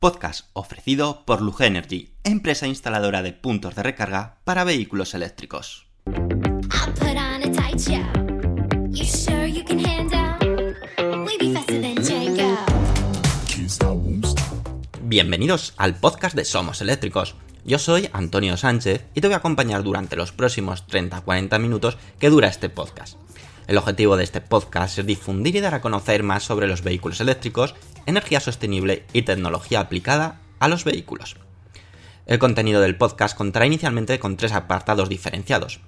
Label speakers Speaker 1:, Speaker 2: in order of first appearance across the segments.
Speaker 1: podcast ofrecido por Luge Energy, empresa instaladora de puntos de recarga para vehículos eléctricos. Bienvenidos al podcast de Somos Eléctricos. Yo soy Antonio Sánchez y te voy a acompañar durante los próximos 30-40 minutos que dura este podcast. El objetivo de este podcast es difundir y dar a conocer más sobre los vehículos eléctricos, energía sostenible y tecnología aplicada a los vehículos. El contenido del podcast contará inicialmente con tres apartados diferenciados.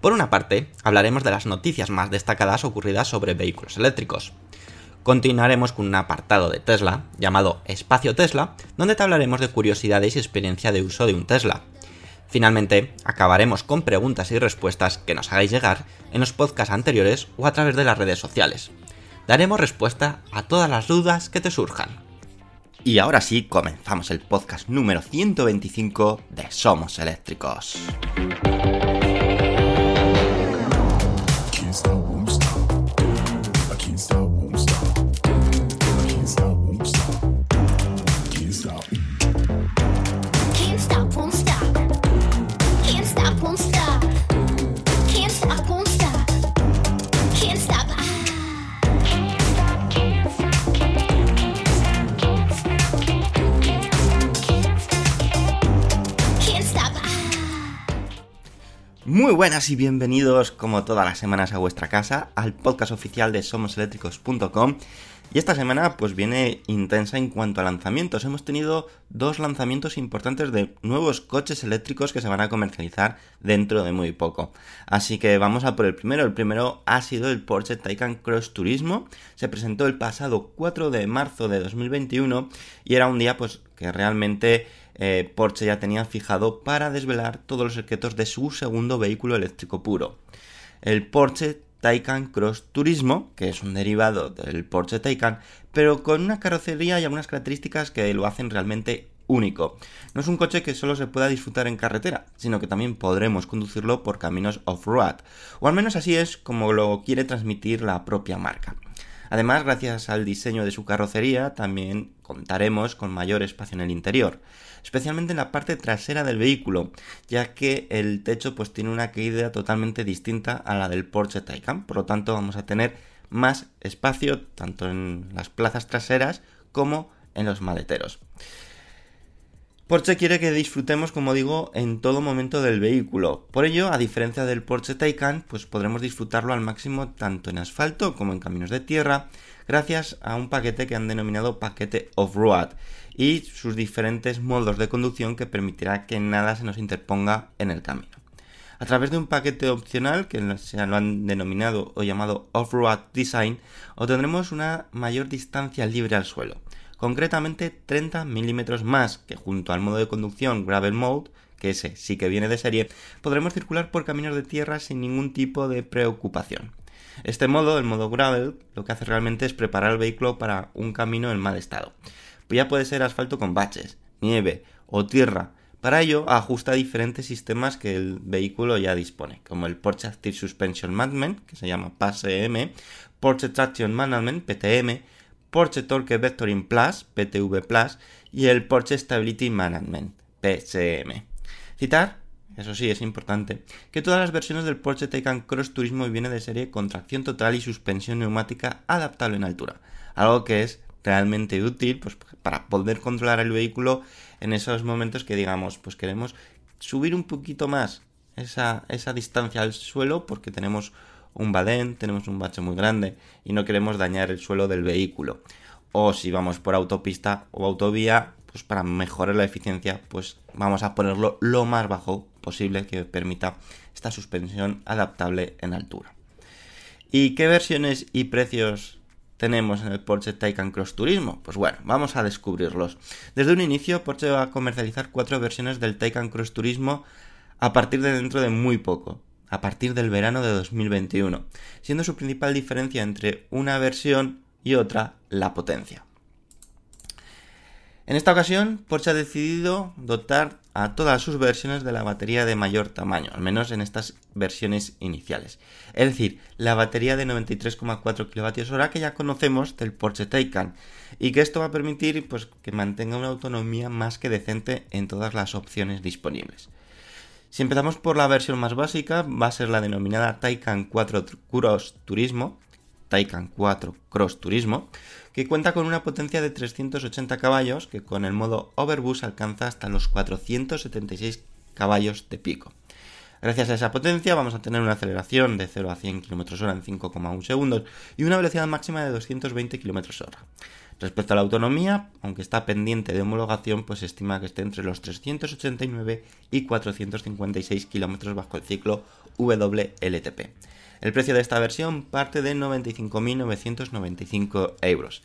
Speaker 1: Por una parte, hablaremos de las noticias más destacadas ocurridas sobre vehículos eléctricos. Continuaremos con un apartado de Tesla, llamado Espacio Tesla, donde te hablaremos de curiosidades y experiencia de uso de un Tesla. Finalmente, acabaremos con preguntas y respuestas que nos hagáis llegar en los podcasts anteriores o a través de las redes sociales. Daremos respuesta a todas las dudas que te surjan. Y ahora sí, comenzamos el podcast número 125 de Somos Eléctricos. Muy buenas y bienvenidos como todas las semanas a vuestra casa, al podcast oficial de somoseléctricos.com. Y esta semana pues viene intensa en cuanto a lanzamientos. Hemos tenido dos lanzamientos importantes de nuevos coches eléctricos que se van a comercializar dentro de muy poco. Así que vamos a por el primero. El primero ha sido el Porsche Taycan Cross Turismo. Se presentó el pasado 4 de marzo de 2021 y era un día pues que realmente eh, Porsche ya tenía fijado para desvelar todos los secretos de su segundo vehículo eléctrico puro. El Porsche Taycan Cross Turismo, que es un derivado del Porsche Taycan, pero con una carrocería y algunas características que lo hacen realmente único. No es un coche que solo se pueda disfrutar en carretera, sino que también podremos conducirlo por caminos off-road, o al menos así es como lo quiere transmitir la propia marca. Además, gracias al diseño de su carrocería, también contaremos con mayor espacio en el interior, especialmente en la parte trasera del vehículo, ya que el techo pues tiene una caída totalmente distinta a la del Porsche Taycan, por lo tanto vamos a tener más espacio tanto en las plazas traseras como en los maleteros. Porsche quiere que disfrutemos, como digo, en todo momento del vehículo. Por ello, a diferencia del Porsche Taycan, pues podremos disfrutarlo al máximo tanto en asfalto como en caminos de tierra, gracias a un paquete que han denominado paquete off-road y sus diferentes modos de conducción que permitirá que nada se nos interponga en el camino. A través de un paquete opcional que se lo han denominado o llamado Off-Road Design, obtendremos una mayor distancia libre al suelo, concretamente 30 milímetros más que junto al modo de conducción Gravel Mode, que ese sí que viene de serie, podremos circular por caminos de tierra sin ningún tipo de preocupación. Este modo, el modo Gravel, lo que hace realmente es preparar el vehículo para un camino en mal estado. Pues ya puede ser asfalto con baches, nieve o tierra, para ello, ajusta diferentes sistemas que el vehículo ya dispone, como el Porsche Active Suspension Management, que se llama PASM, Porsche Traction Management, PTM, Porsche Torque Vectoring Plus, PTV Plus, y el Porsche Stability Management, PSM. Citar, eso sí, es importante, que todas las versiones del Porsche Taycan Cross Turismo vienen de serie con tracción total y suspensión neumática adaptable en altura, algo que es realmente útil pues, para poder controlar el vehículo en esos momentos que digamos, pues queremos subir un poquito más esa, esa distancia al suelo porque tenemos un badén, tenemos un bache muy grande y no queremos dañar el suelo del vehículo. O si vamos por autopista o autovía, pues para mejorar la eficiencia, pues vamos a ponerlo lo más bajo posible que permita esta suspensión adaptable en altura. ¿Y qué versiones y precios tenemos en el Porsche Taycan Cross Turismo? Pues bueno, vamos a descubrirlos. Desde un inicio, Porsche va a comercializar cuatro versiones del Taycan Cross Turismo a partir de dentro de muy poco, a partir del verano de 2021, siendo su principal diferencia entre una versión y otra la potencia. En esta ocasión, Porsche ha decidido dotar a todas sus versiones de la batería de mayor tamaño, al menos en estas versiones iniciales. Es decir, la batería de 93,4 kWh que ya conocemos del Porsche Taycan y que esto va a permitir pues, que mantenga una autonomía más que decente en todas las opciones disponibles. Si empezamos por la versión más básica, va a ser la denominada Taycan 4 Cross Turismo, Taycan 4 Cross Turismo, que cuenta con una potencia de 380 caballos que con el modo Overboost alcanza hasta los 476 caballos de pico. Gracias a esa potencia vamos a tener una aceleración de 0 a 100 km h en 5,1 segundos y una velocidad máxima de 220 km h Respecto a la autonomía, aunque está pendiente de homologación, pues se estima que esté entre los 389 y 456 km bajo el ciclo WLTP. El precio de esta versión parte de 95.995 euros.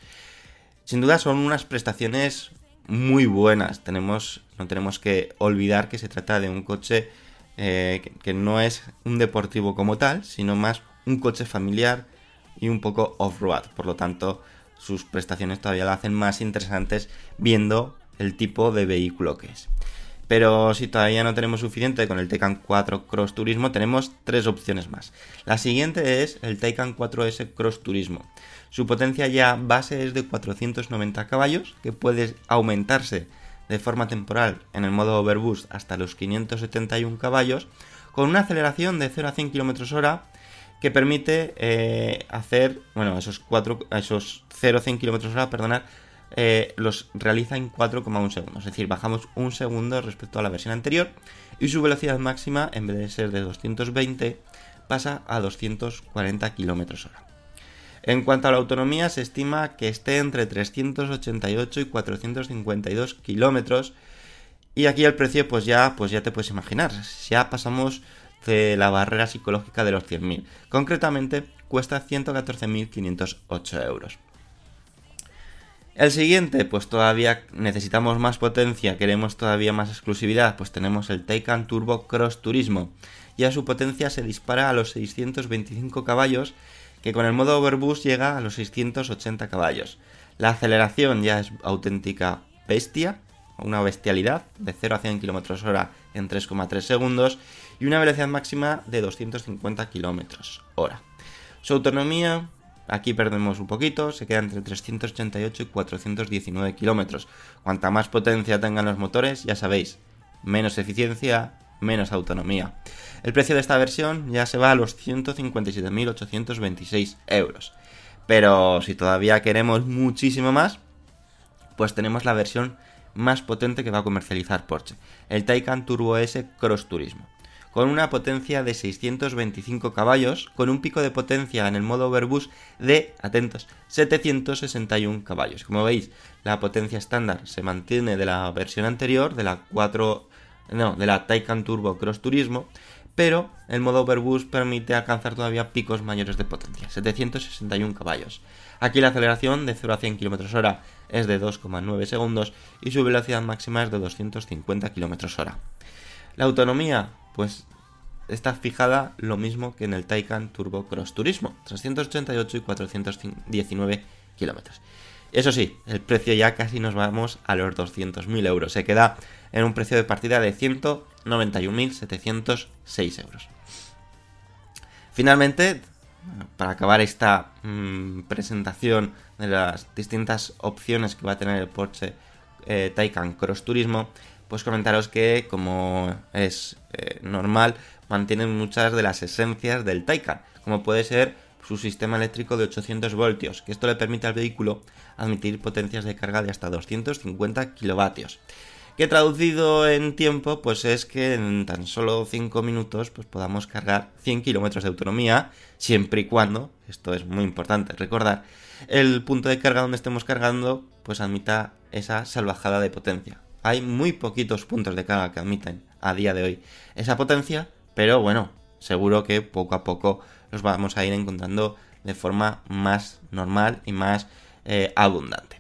Speaker 1: Sin duda son unas prestaciones muy buenas. Tenemos, no tenemos que olvidar que se trata de un coche eh, que, que no es un deportivo como tal, sino más un coche familiar y un poco off-road. Por lo tanto, sus prestaciones todavía la hacen más interesantes viendo el tipo de vehículo que es. Pero si todavía no tenemos suficiente con el Taycan 4 Cross Turismo, tenemos tres opciones más. La siguiente es el Taycan 4S Cross Turismo. Su potencia ya base es de 490 caballos, que puede aumentarse de forma temporal en el modo Overboost hasta los 571 caballos, con una aceleración de 0 a 100 km hora que permite eh, hacer, bueno, esos, 4, esos 0 a 100 km hora, perdonad, eh, los realiza en 4,1 segundos. Es decir, bajamos un segundo respecto a la versión anterior y su velocidad máxima, en vez de ser de 220, pasa a 240 km hora. En cuanto a la autonomía, se estima que esté entre 388 y 452 kilómetros. Y aquí el precio, pues ya, pues ya te puedes imaginar. Ya pasamos de la barrera psicológica de los 100.000. Concretamente, cuesta 114.508 euros. El siguiente, pues todavía necesitamos más potencia, queremos todavía más exclusividad, pues tenemos el Taycan Turbo Cross Turismo. Ya su potencia se dispara a los 625 caballos, que con el modo Overboost llega a los 680 caballos. La aceleración ya es auténtica bestia, una bestialidad, de 0 a 100 km hora en 3,3 segundos, y una velocidad máxima de 250 km hora. Su autonomía Aquí perdemos un poquito, se queda entre 388 y 419 kilómetros. Cuanta más potencia tengan los motores, ya sabéis, menos eficiencia, menos autonomía. El precio de esta versión ya se va a los 157.826 euros. Pero si todavía queremos muchísimo más, pues tenemos la versión más potente que va a comercializar Porsche, el Taycan Turbo S Cross Turismo con una potencia de 625 caballos, con un pico de potencia en el modo Overboost de, atentos, 761 caballos. Como veis, la potencia estándar se mantiene de la versión anterior, de la 4, no, de la Taycan Turbo Cross Turismo, pero el modo Overboost permite alcanzar todavía picos mayores de potencia, 761 caballos. Aquí la aceleración de 0 a 100 km hora es de 2,9 segundos y su velocidad máxima es de 250 km hora. La autonomía pues está fijada lo mismo que en el Taycan Turbo Cross Turismo, 388 y 419 kilómetros. Eso sí, el precio ya casi nos vamos a los 200.000 euros. Se queda en un precio de partida de 191.706 euros. Finalmente, para acabar esta mmm, presentación de las distintas opciones que va a tener el Porsche eh, Taycan Cross Turismo, pues comentaros que, como es eh, normal, mantienen muchas de las esencias del Taycan, como puede ser su sistema eléctrico de 800 voltios, que esto le permite al vehículo admitir potencias de carga de hasta 250 kilovatios. Que traducido en tiempo, pues es que en tan solo 5 minutos pues podamos cargar 100 kilómetros de autonomía, siempre y cuando, esto es muy importante recordar, el punto de carga donde estemos cargando pues admita esa salvajada de potencia hay muy poquitos puntos de carga que admiten a día de hoy esa potencia, pero bueno, seguro que poco a poco los vamos a ir encontrando de forma más normal y más eh, abundante.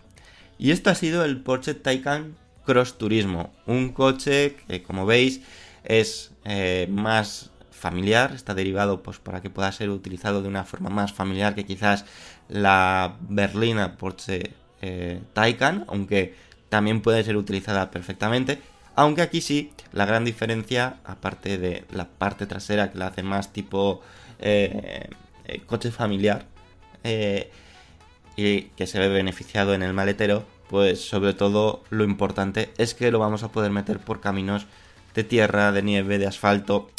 Speaker 1: Y esto ha sido el Porsche Taycan Cross Turismo, un coche que como veis es eh, más familiar, está derivado pues para que pueda ser utilizado de una forma más familiar que quizás la berlina Porsche eh, Taycan, aunque también puede ser utilizada perfectamente. Aunque aquí sí, la gran diferencia, aparte de la parte trasera que la hace más tipo eh, eh, coche familiar, eh, y que se ve beneficiado en el maletero, pues sobre todo lo importante es que lo vamos a poder meter por caminos de tierra, de nieve, de asfalto,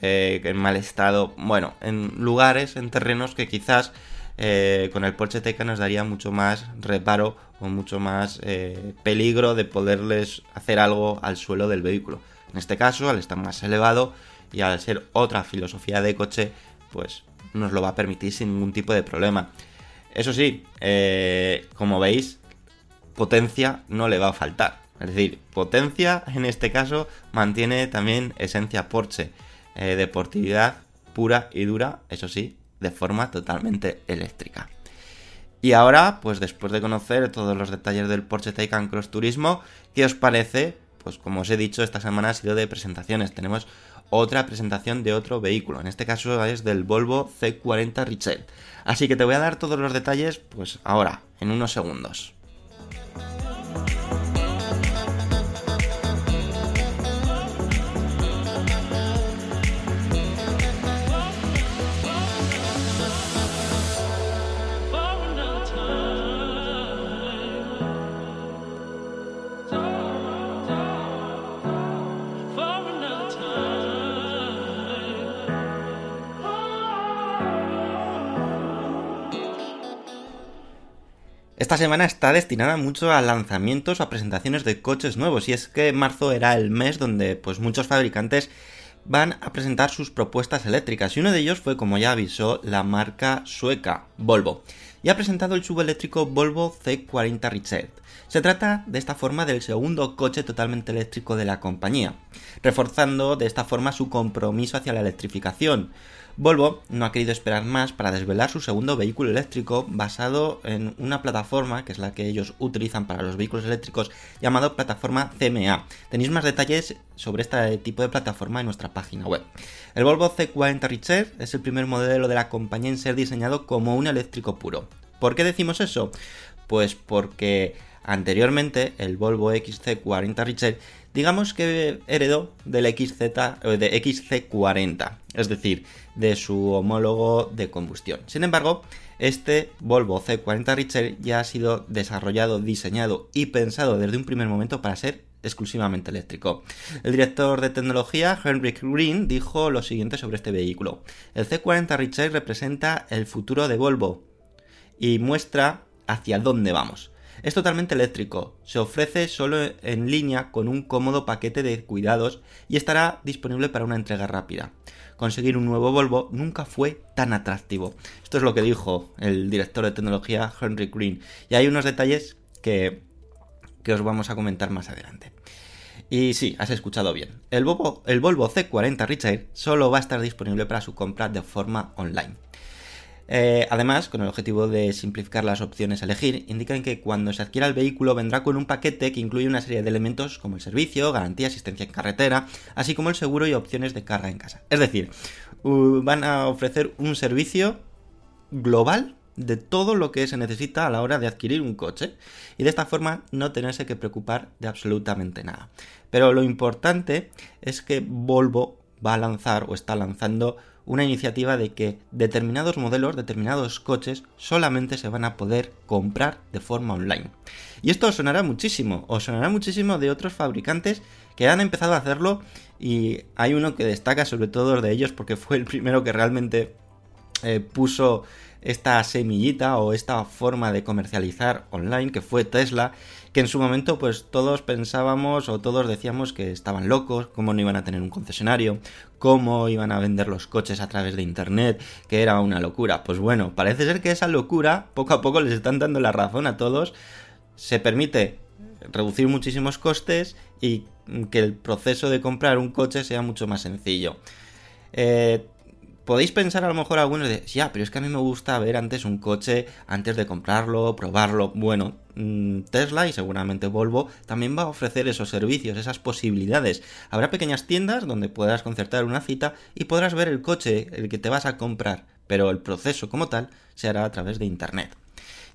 Speaker 1: en mal estado, bueno, en lugares, en terrenos que quizás eh, con el Porsche Taycan nos daría mucho más reparo o mucho más eh, peligro de poderles hacer algo al suelo del vehículo. En este caso, al estar más elevado y al ser otra filosofía de coche, pues nos lo va a permitir sin ningún tipo de problema. Eso sí, eh, como veis, potencia no le va a faltar. Es decir, potencia en este caso mantiene también esencia Porsche. Deportividad pura y dura, eso sí, de forma totalmente eléctrica. Y ahora, pues después de conocer todos los detalles del Porsche Taycan Cross Turismo, ¿qué os parece? Pues como os he dicho, esta semana ha sido de presentaciones. Tenemos otra presentación de otro vehículo. En este caso es del Volvo C40 Richel. Así que te voy a dar todos los detalles, pues ahora, en unos segundos. Esta semana está destinada mucho a lanzamientos o a presentaciones de coches nuevos y es que marzo era el mes donde pues muchos fabricantes van a presentar sus propuestas eléctricas y uno de ellos fue como ya avisó la marca sueca Volvo y ha presentado el subeléctrico Volvo C40 Richard. Se trata de esta forma del segundo coche totalmente eléctrico de la compañía, reforzando de esta forma su compromiso hacia la electrificación. Volvo no ha querido esperar más para desvelar su segundo vehículo eléctrico basado en una plataforma que es la que ellos utilizan para los vehículos eléctricos llamado plataforma CMA. Tenéis más detalles sobre este tipo de plataforma en nuestra página web. El Volvo C40 Richard es el primer modelo de la compañía en ser diseñado como un eléctrico puro. ¿Por qué decimos eso? Pues porque anteriormente el Volvo XC40 Richard digamos que heredó del XZ, eh, de XC40, es decir, de su homólogo de combustión. Sin embargo, este Volvo C40 Richard ya ha sido desarrollado, diseñado y pensado desde un primer momento para ser exclusivamente eléctrico. El director de tecnología, Henrik Green, dijo lo siguiente sobre este vehículo. El C40 Richard representa el futuro de Volvo y muestra hacia dónde vamos. Es totalmente eléctrico, se ofrece solo en línea con un cómodo paquete de cuidados y estará disponible para una entrega rápida. Conseguir un nuevo Volvo nunca fue tan atractivo. Esto es lo que dijo el director de tecnología Henry Green. Y hay unos detalles que, que os vamos a comentar más adelante. Y sí, has escuchado bien. El Volvo, el Volvo C40 Richard solo va a estar disponible para su compra de forma online. Eh, además, con el objetivo de simplificar las opciones a elegir, indican que cuando se adquiera el vehículo vendrá con un paquete que incluye una serie de elementos como el servicio, garantía, asistencia en carretera, así como el seguro y opciones de carga en casa. Es decir, van a ofrecer un servicio global de todo lo que se necesita a la hora de adquirir un coche y de esta forma no tenerse que preocupar de absolutamente nada. Pero lo importante es que Volvo va a lanzar o está lanzando una iniciativa de que determinados modelos, determinados coches, solamente se van a poder comprar de forma online. Y esto os sonará muchísimo, os sonará muchísimo de otros fabricantes que han empezado a hacerlo y hay uno que destaca sobre todo de ellos porque fue el primero que realmente eh, puso esta semillita o esta forma de comercializar online que fue Tesla que en su momento pues todos pensábamos o todos decíamos que estaban locos, cómo no iban a tener un concesionario, cómo iban a vender los coches a través de internet, que era una locura. Pues bueno, parece ser que esa locura poco a poco les están dando la razón a todos. Se permite reducir muchísimos costes y que el proceso de comprar un coche sea mucho más sencillo. Eh, podéis pensar a lo mejor algunos de, ya, pero es que a mí me gusta ver antes un coche antes de comprarlo, probarlo. Bueno, mm, Tesla y seguramente Volvo también va a ofrecer esos servicios, esas posibilidades. Habrá pequeñas tiendas donde podrás concertar una cita y podrás ver el coche, el que te vas a comprar, pero el proceso como tal se hará a través de Internet.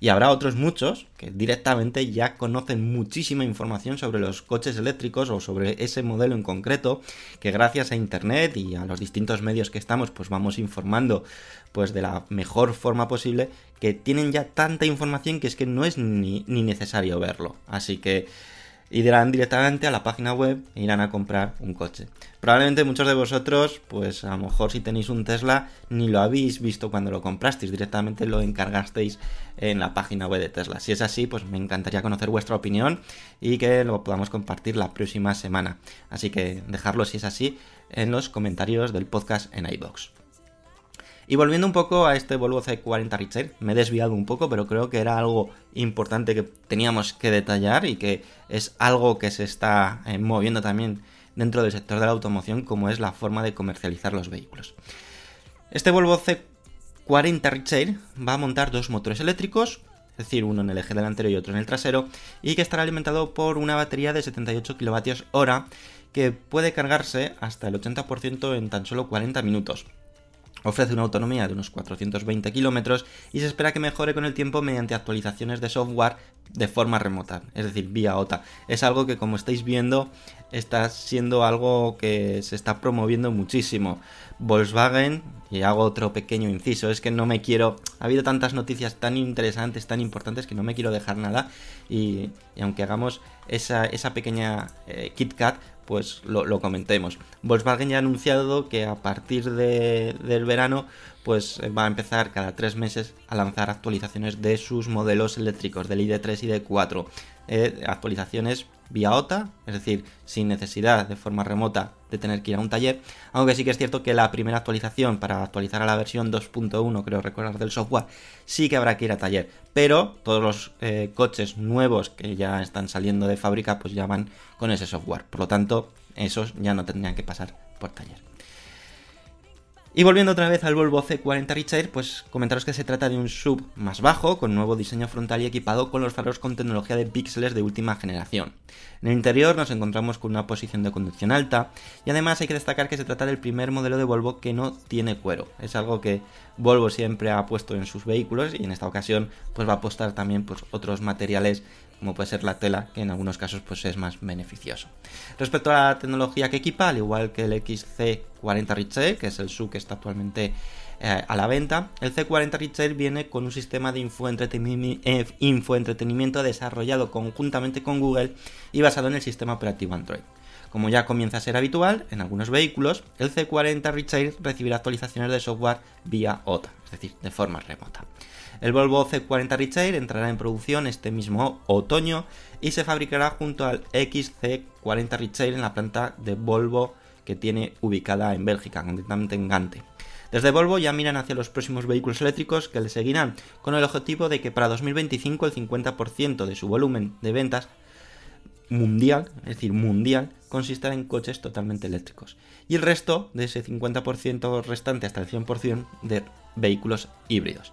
Speaker 1: Y habrá otros muchos que directamente ya conocen muchísima información sobre los coches eléctricos o sobre ese modelo en concreto, que gracias a internet y a los distintos medios que estamos, pues vamos informando pues de la mejor forma posible, que tienen ya tanta información que es que no es ni, ni necesario verlo. Así que irán directamente a la página web e irán a comprar un coche. Probablemente muchos de vosotros, pues a lo mejor si tenéis un Tesla, ni lo habéis visto cuando lo comprasteis, directamente lo encargasteis en la página web de Tesla. Si es así, pues me encantaría conocer vuestra opinión y que lo podamos compartir la próxima semana. Así que dejadlo si es así en los comentarios del podcast en iBox. Y volviendo un poco a este Volvo C40 Richard, me he desviado un poco, pero creo que era algo importante que teníamos que detallar y que es algo que se está eh, moviendo también dentro del sector de la automoción, como es la forma de comercializar los vehículos. Este Volvo C40 Richard va a montar dos motores eléctricos, es decir, uno en el eje delantero y otro en el trasero, y que estará alimentado por una batería de 78 kWh que puede cargarse hasta el 80% en tan solo 40 minutos. Ofrece una autonomía de unos 420 kilómetros y se espera que mejore con el tiempo mediante actualizaciones de software de forma remota, es decir, vía OTA. Es algo que, como estáis viendo, está siendo algo que se está promoviendo muchísimo. Volkswagen, y hago otro pequeño inciso, es que no me quiero... Ha habido tantas noticias tan interesantes, tan importantes, que no me quiero dejar nada. Y, aunque hagamos esa, esa pequeña eh, KitKat, pues lo, comentemos. Volkswagen ya ha anunciado que a partir de, del verano pues va a empezar cada tres meses a lanzar actualizaciones de sus modelos eléctricos del ID3 y ID4. Eh, actualizaciones vía OTA, es decir, sin necesidad de forma remota de tener que ir a un taller, aunque sí que es cierto que la primera actualización para actualizar a la versión 2.1, creo recordar del software, sí que habrá que ir a taller, pero todos los eh, coches nuevos que ya están saliendo de fábrica pues ya van con ese software, por lo tanto esos ya no tendrían que pasar por taller. Y volviendo otra vez al Volvo C40 Richard, pues comentaros que se trata de un sub más bajo, con nuevo diseño frontal y equipado con los faros con tecnología de píxeles de última generación. En el interior nos encontramos con una posición de conducción alta, y además hay que destacar que se trata del primer modelo de Volvo que no tiene cuero. Es algo que Volvo siempre ha puesto en sus vehículos y en esta ocasión pues va a apostar también por otros materiales como puede ser la tela, que en algunos casos pues es más beneficioso. Respecto a la tecnología que equipa, al igual que el XC40 Richard, que es el SUV que está actualmente eh, a la venta, el C40 Richard viene con un sistema de eh, infoentretenimiento desarrollado conjuntamente con Google y basado en el sistema operativo Android. Como ya comienza a ser habitual en algunos vehículos, el C40 Richard recibirá actualizaciones de software vía OTA, es decir, de forma remota. El Volvo C40 Richard entrará en producción este mismo otoño y se fabricará junto al XC40 Richard en la planta de Volvo que tiene ubicada en Bélgica, concretamente en Gante. Desde Volvo ya miran hacia los próximos vehículos eléctricos que le seguirán, con el objetivo de que para 2025 el 50% de su volumen de ventas mundial, es decir, mundial, consistirá en coches totalmente eléctricos. Y el resto de ese 50% restante hasta el 100% de vehículos híbridos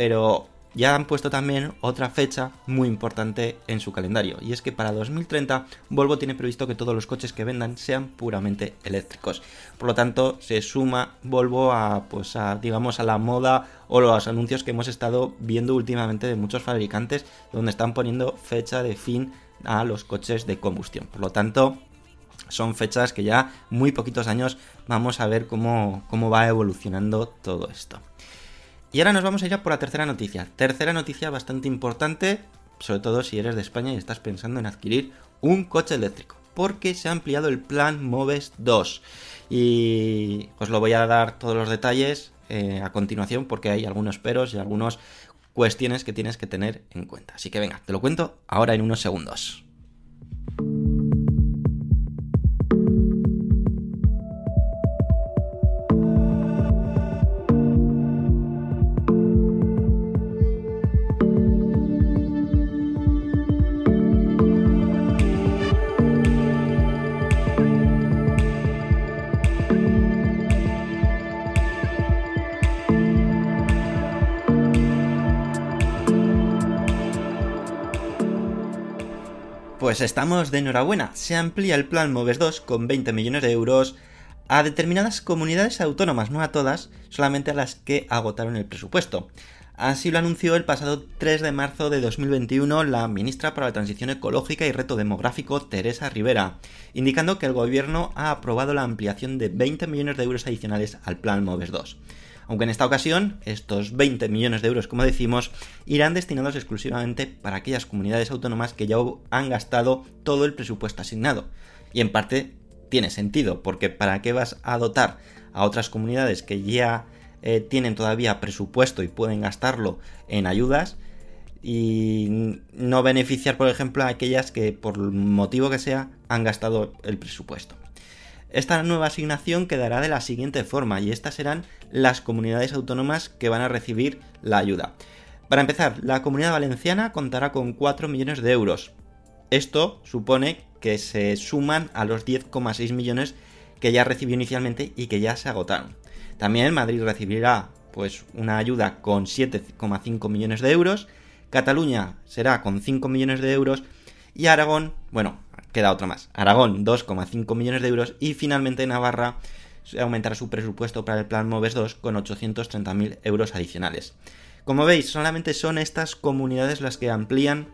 Speaker 1: pero ya han puesto también otra fecha muy importante en su calendario y es que para 2030 Volvo tiene previsto que todos los coches que vendan sean puramente eléctricos. Por lo tanto, se suma Volvo a pues a digamos a la moda o los anuncios que hemos estado viendo últimamente de muchos fabricantes donde están poniendo fecha de fin a los coches de combustión. Por lo tanto, son fechas que ya muy poquitos años vamos a ver cómo, cómo va evolucionando todo esto. Y ahora nos vamos a ir a por la tercera noticia. Tercera noticia bastante importante, sobre todo si eres de España y estás pensando en adquirir un coche eléctrico. Porque se ha ampliado el plan Moves 2. Y os lo voy a dar todos los detalles eh, a continuación porque hay algunos peros y algunas cuestiones que tienes que tener en cuenta. Así que venga, te lo cuento ahora en unos segundos. Pues estamos de enhorabuena. Se amplía el plan Moves 2 con 20 millones de euros a determinadas comunidades autónomas, no a todas, solamente a las que agotaron el presupuesto. Así lo anunció el pasado 3 de marzo de 2021 la ministra para la Transición Ecológica y Reto Demográfico, Teresa Rivera, indicando que el gobierno ha aprobado la ampliación de 20 millones de euros adicionales al Plan MOVES 2. Aunque en esta ocasión, estos 20 millones de euros, como decimos, irán destinados exclusivamente para aquellas comunidades autónomas que ya han gastado todo el presupuesto asignado. Y en parte tiene sentido, porque ¿para qué vas a dotar a otras comunidades que ya eh, tienen todavía presupuesto y pueden gastarlo en ayudas y no beneficiar, por ejemplo, a aquellas que por motivo que sea han gastado el presupuesto. Esta nueva asignación quedará de la siguiente forma y estas serán las comunidades autónomas que van a recibir la ayuda. Para empezar, la comunidad valenciana contará con 4 millones de euros. Esto supone que se suman a los 10,6 millones que ya recibió inicialmente y que ya se agotaron. También Madrid recibirá pues una ayuda con 7,5 millones de euros, Cataluña será con 5 millones de euros y Aragón, bueno, queda otra más, Aragón 2,5 millones de euros y finalmente Navarra aumentará su presupuesto para el plan MOVES 2 con 830.000 euros adicionales. Como veis, solamente son estas comunidades las que amplían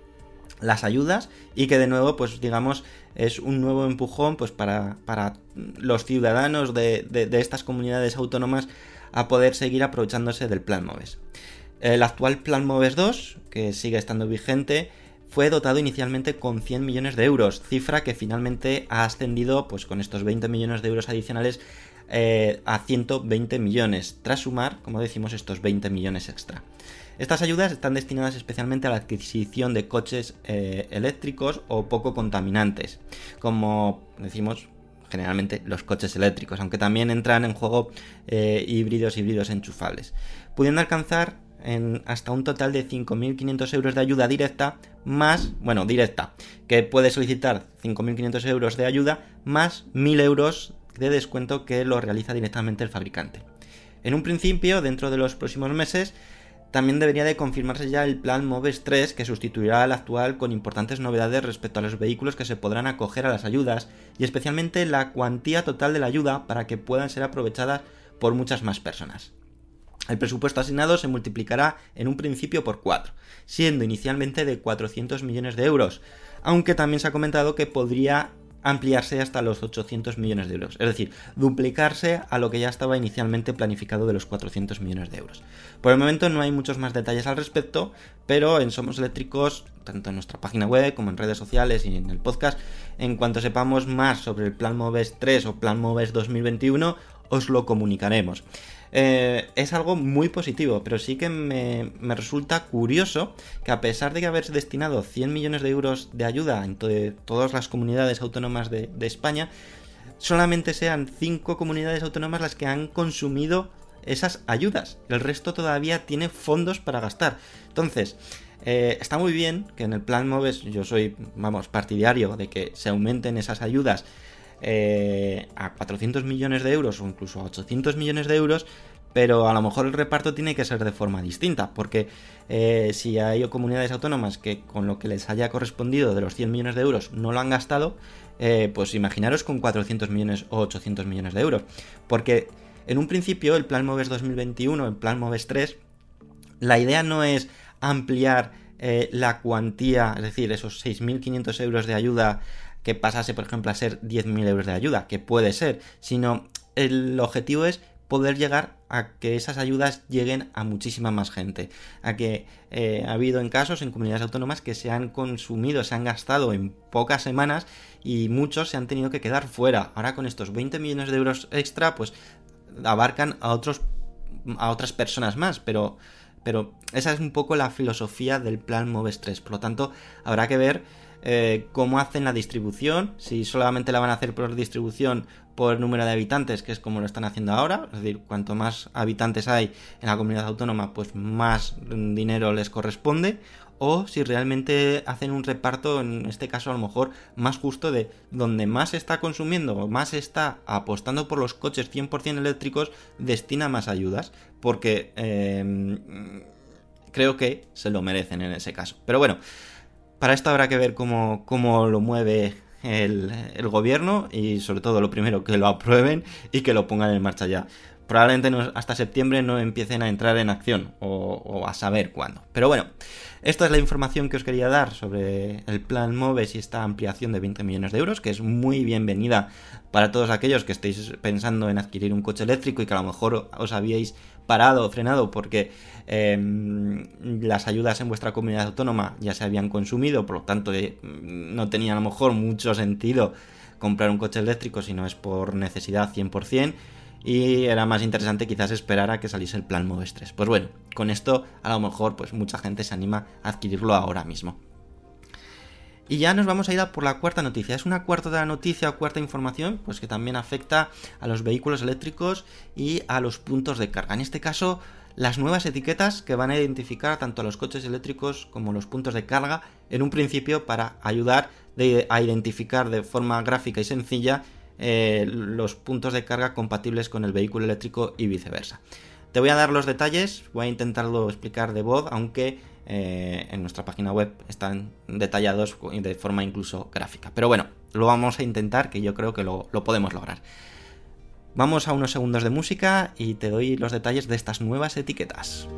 Speaker 1: las ayudas y que de nuevo, pues digamos, es un nuevo empujón pues para, para los ciudadanos de, de, de, estas comunidades autónomas a poder seguir aprovechándose del plan MOVES. El actual plan MOVES 2, que sigue estando vigente, fue dotado inicialmente con 100 millones de euros, cifra que finalmente ha ascendido pues con estos 20 millones de euros adicionales eh, a 120 millones, tras sumar, como decimos, estos 20 millones extra. Estas ayudas están destinadas especialmente a la adquisición de coches eh, eléctricos o poco contaminantes, como decimos generalmente los coches eléctricos, aunque también entran en juego eh, híbridos híbridos enchufables, pudiendo alcanzar en hasta un total de 5.500 euros de ayuda directa más, bueno, directa, que puede solicitar 5.500 euros de ayuda más 1.000 euros de descuento que lo realiza directamente el fabricante. En un principio, dentro de los próximos meses, también debería de confirmarse ya el plan MOVES 3 que sustituirá al actual con importantes novedades respecto a los vehículos que se podrán acoger a las ayudas y especialmente la cuantía total de la ayuda para que puedan ser aprovechadas por muchas más personas. El presupuesto asignado se multiplicará en un principio por 4, siendo inicialmente de 400 millones de euros, aunque también se ha comentado que podría ampliarse hasta los 800 millones de euros, es decir, duplicarse a lo que ya estaba inicialmente planificado de los 400 millones de euros. Por el momento no hay muchos más detalles al respecto, pero en Somos Eléctricos, tanto en nuestra página web como en redes sociales y en el podcast, en cuanto sepamos más sobre el Plan Moves 3 o Plan Moves 2021, os lo comunicaremos. Eh, es algo muy positivo, pero sí que me, me, resulta curioso que a pesar de que haberse destinado 100 millones de euros de ayuda en to todas las comunidades autónomas de, de España, solamente sean 5 comunidades autónomas las que han consumido esas ayudas. El resto todavía tiene fondos para gastar. Entonces, eh, está muy bien que en el plan MOVES yo soy, vamos, partidario de que se aumenten esas ayudas eh, a 400 millones de euros o incluso a 800 millones de euros, pero a lo mejor el reparto tiene que ser de forma distinta, porque eh, si hay comunidades autónomas que con lo que les haya correspondido de los 100 millones de euros no lo han gastado, eh, pues imaginaros con 400 millones o 800 millones de euros, porque en un principio el Plan MOVES 2021, el Plan MOVES 3, la idea no es ampliar eh, la cuantía, es decir, esos 6.500 euros de ayuda que pasase, por ejemplo, a ser 10.000 euros de ayuda, que puede ser, sino el objetivo es poder llegar a que esas ayudas lleguen a muchísima más gente. A que eh, ha habido en casos en comunidades autónomas que se han consumido, se han gastado en pocas semanas y muchos se han tenido que quedar fuera. Ahora con estos 20 millones de euros extra, pues abarcan a otros a otras personas más, pero pero esa es un poco la filosofía del plan Moves 3. Por lo tanto, habrá que ver eh, cómo hacen la distribución, si solamente la van a hacer por distribución por número de habitantes, que es como lo están haciendo ahora, es decir, cuanto más habitantes hay en la comunidad autónoma, pues más dinero les corresponde, o si realmente hacen un reparto, en este caso a lo mejor más justo de donde más se está consumiendo, más está apostando por los coches 100% eléctricos, destina más ayudas, porque eh, creo que se lo merecen en ese caso. Pero bueno, para esto habrá que ver cómo, cómo lo mueve el, el, gobierno y sobre todo lo primero que lo aprueben y que lo pongan en marcha ya. probablemente no- hasta septiembre no empiecen a entrar en acción o, o a saber cuándo. Pero bueno, esta es la información que os quería dar sobre el plan MOVES y esta ampliación de 20 millones de euros, que es muy bienvenida para todos aquellos que estéis pensando en adquirir un coche eléctrico y que a lo mejor os habíais parado o frenado porque eh, las ayudas en vuestra comunidad autónoma ya se habían consumido, por lo tanto eh, no tenía a lo mejor mucho sentido comprar un coche eléctrico si no es por necesidad 100% y era más interesante quizás esperar a que saliese el plan Moves 3. Pues bueno, con esto a lo mejor pues mucha gente se anima a adquirirlo ahora mismo. Y ya nos vamos a ir a por la cuarta noticia. Es una cuarta noticia o cuarta información, pues que también afecta a los vehículos eléctricos y a los puntos de carga. En este caso, las nuevas etiquetas que van a identificar tanto a los coches eléctricos como los puntos de carga, en un principio para ayudar a identificar de forma gráfica y sencilla eh, los puntos de carga compatibles con el vehículo eléctrico y viceversa. Te voy a dar los detalles, voy a intentarlo explicar de voz, aunque eh, en nuestra página web están detallados de forma incluso gráfica. Pero bueno, lo vamos a intentar, que yo creo que lo, lo podemos lograr. Vamos a unos segundos de música y te doy los detalles de estas nuevas etiquetas.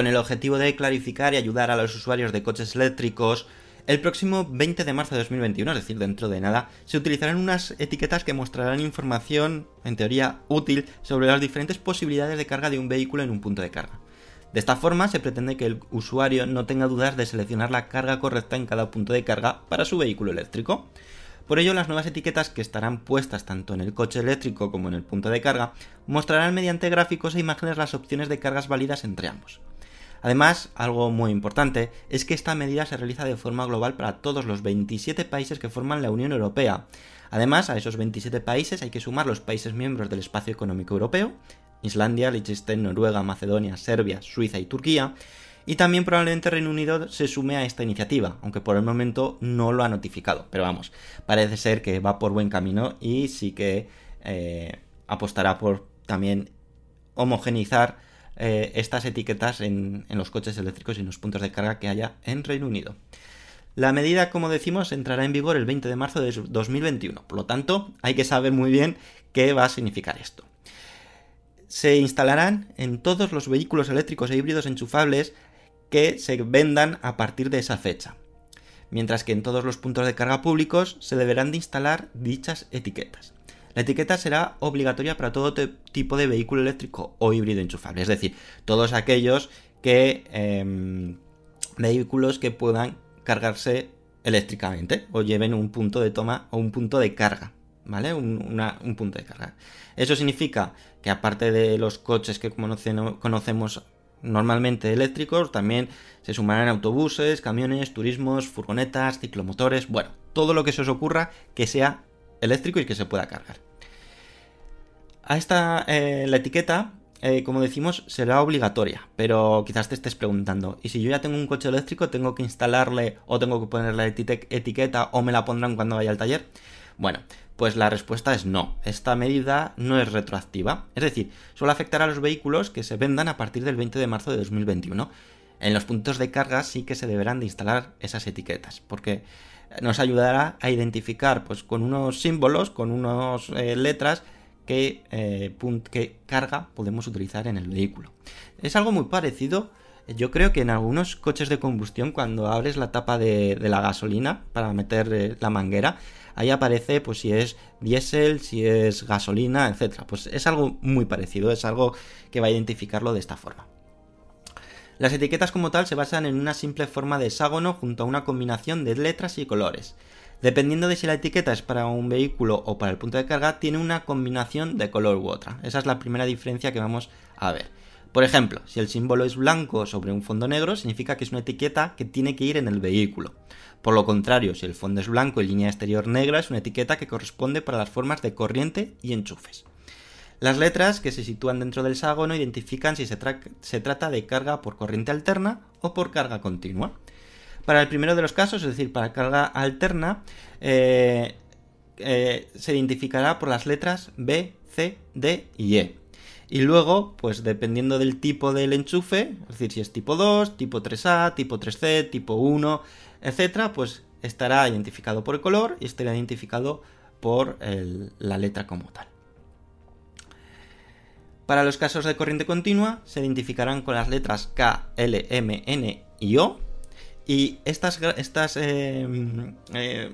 Speaker 1: Con el objetivo de clarificar y ayudar a los usuarios de coches eléctricos, el próximo 20 de marzo de 2021, es decir, dentro de nada, se utilizarán unas etiquetas que mostrarán información, en teoría útil, sobre las diferentes posibilidades de carga de un vehículo en un punto de carga. De esta forma se pretende que el usuario no tenga dudas de seleccionar la carga correcta en cada punto de carga para su vehículo eléctrico. Por ello, las nuevas etiquetas que estarán puestas tanto en el coche eléctrico como en el punto de carga mostrarán mediante gráficos e imágenes las opciones de cargas válidas entre ambos. Además, algo muy importante es que esta medida se realiza de forma global para todos los 27 países que forman la Unión Europea. Además, a esos 27 países hay que sumar los países miembros del Espacio Económico Europeo, Islandia, Liechtenstein, Noruega, Macedonia, Serbia, Suiza y Turquía, y también probablemente Reino Unido se sume a esta iniciativa, aunque por el momento no lo ha notificado. Pero vamos, parece ser que va por buen camino y sí que eh, apostará por también homogenizar eh, estas etiquetas en, en los coches eléctricos y en los puntos de carga que haya en Reino Unido. La medida, como decimos, entrará en vigor el 20 de marzo de 2021. Por lo tanto, hay que saber muy bien qué va a significar esto. Se instalarán en todos los vehículos eléctricos e híbridos enchufables que se vendan a partir de esa fecha. Mientras que en todos los puntos de carga públicos se deberán de instalar dichas etiquetas. La etiqueta será obligatoria para todo tipo de vehículo eléctrico o híbrido enchufable, es decir, todos aquellos que em, vehículos que puedan cargarse eléctricamente o lleven un punto de toma o un punto de carga, ¿vale? Un, punto de carga. Eso significa que aparte de los coches que conocemos normalmente eléctricos, también se sumarán autobuses, camiones, turismos, furgonetas, ciclomotores, bueno, todo lo que se os ocurra que sea eléctrico y que se pueda cargar. A esta, eh, la etiqueta, eh, como decimos, será obligatoria, pero quizás te estés preguntando, ¿y si yo ya tengo un coche eléctrico, tengo que instalarle o tengo que ponerle la eti- etiqueta o me la pondrán cuando vaya al taller? Bueno, pues la respuesta es no. Esta medida no es retroactiva. Es decir, solo afectará a los vehículos que se vendan a partir del 20 de marzo de 2021. En los puntos de carga sí que se deberán de instalar esas etiquetas, porque nos ayudará a identificar pues, con unos símbolos, con unas letras, qué, eh, carga podemos utilizar en el vehículo. Es algo muy parecido. Yo creo que en algunos coches de combustión, cuando abres la tapa de, la gasolina para meter eh, la manguera, ahí aparece pues si es diésel, si es gasolina, etcétera. Pues es algo muy parecido, es algo que va a identificarlo de esta forma. Las etiquetas como tal se basan en una simple forma de hexágono junto a una combinación de letras y colores. Dependiendo de si la etiqueta es para un vehículo o para el punto de carga, tiene una combinación de color u otra. Esa es la primera diferencia que vamos a ver. Por ejemplo, si el símbolo es blanco sobre un fondo negro, significa que es una etiqueta que tiene que ir en el vehículo. Por lo contrario, si el fondo es blanco y línea exterior negra, es una etiqueta que corresponde para las formas de corriente y enchufes. Las letras que se sitúan dentro del hexágono identifican si se, tra- se trata de carga por corriente alterna o por carga continua. Para el primero de los casos, es decir, para carga alterna, eh, eh, se identificará por las letras B, C, D y E. Y luego, pues dependiendo del tipo del enchufe, es decir, si es tipo 2, tipo 3A, tipo 3C, tipo 1, etcétera, pues estará identificado por el color y estará identificado por la letra como tal. Para los casos de corriente continua se identificarán con las letras K, L, M, N y O. Y estas, estas eh, eh,